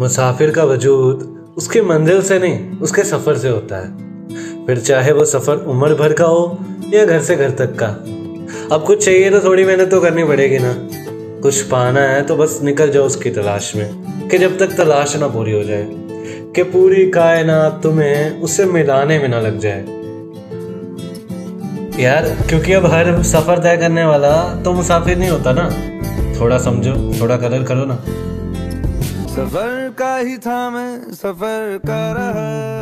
मुसाफिर का वजूद उसकी मंजिल से नहीं, उसके सफ़र से होता है। फिर चाहे वो सफ़र उम्र भर का हो या घर से घर तक का। अब कुछ चाहिए तो थोड़ी मेहनत तो करनी पड़ेगी ना। कुछ पाना है तो बस निकल जाओ उसकी तलाश में, कि जब तक तलाश ना पूरी हो जाए, कि पूरी कायनात तुम्हें उससे मिलाने में ना लग जाए। यार, क्योंकि अब हर सफ़र तय करने वाला तो मुसाफिर नहीं होता ना। थोड़ा समझो, थोड़ा कदर करो ना। सफ़र का ही था मैं सफ़र कर रहा।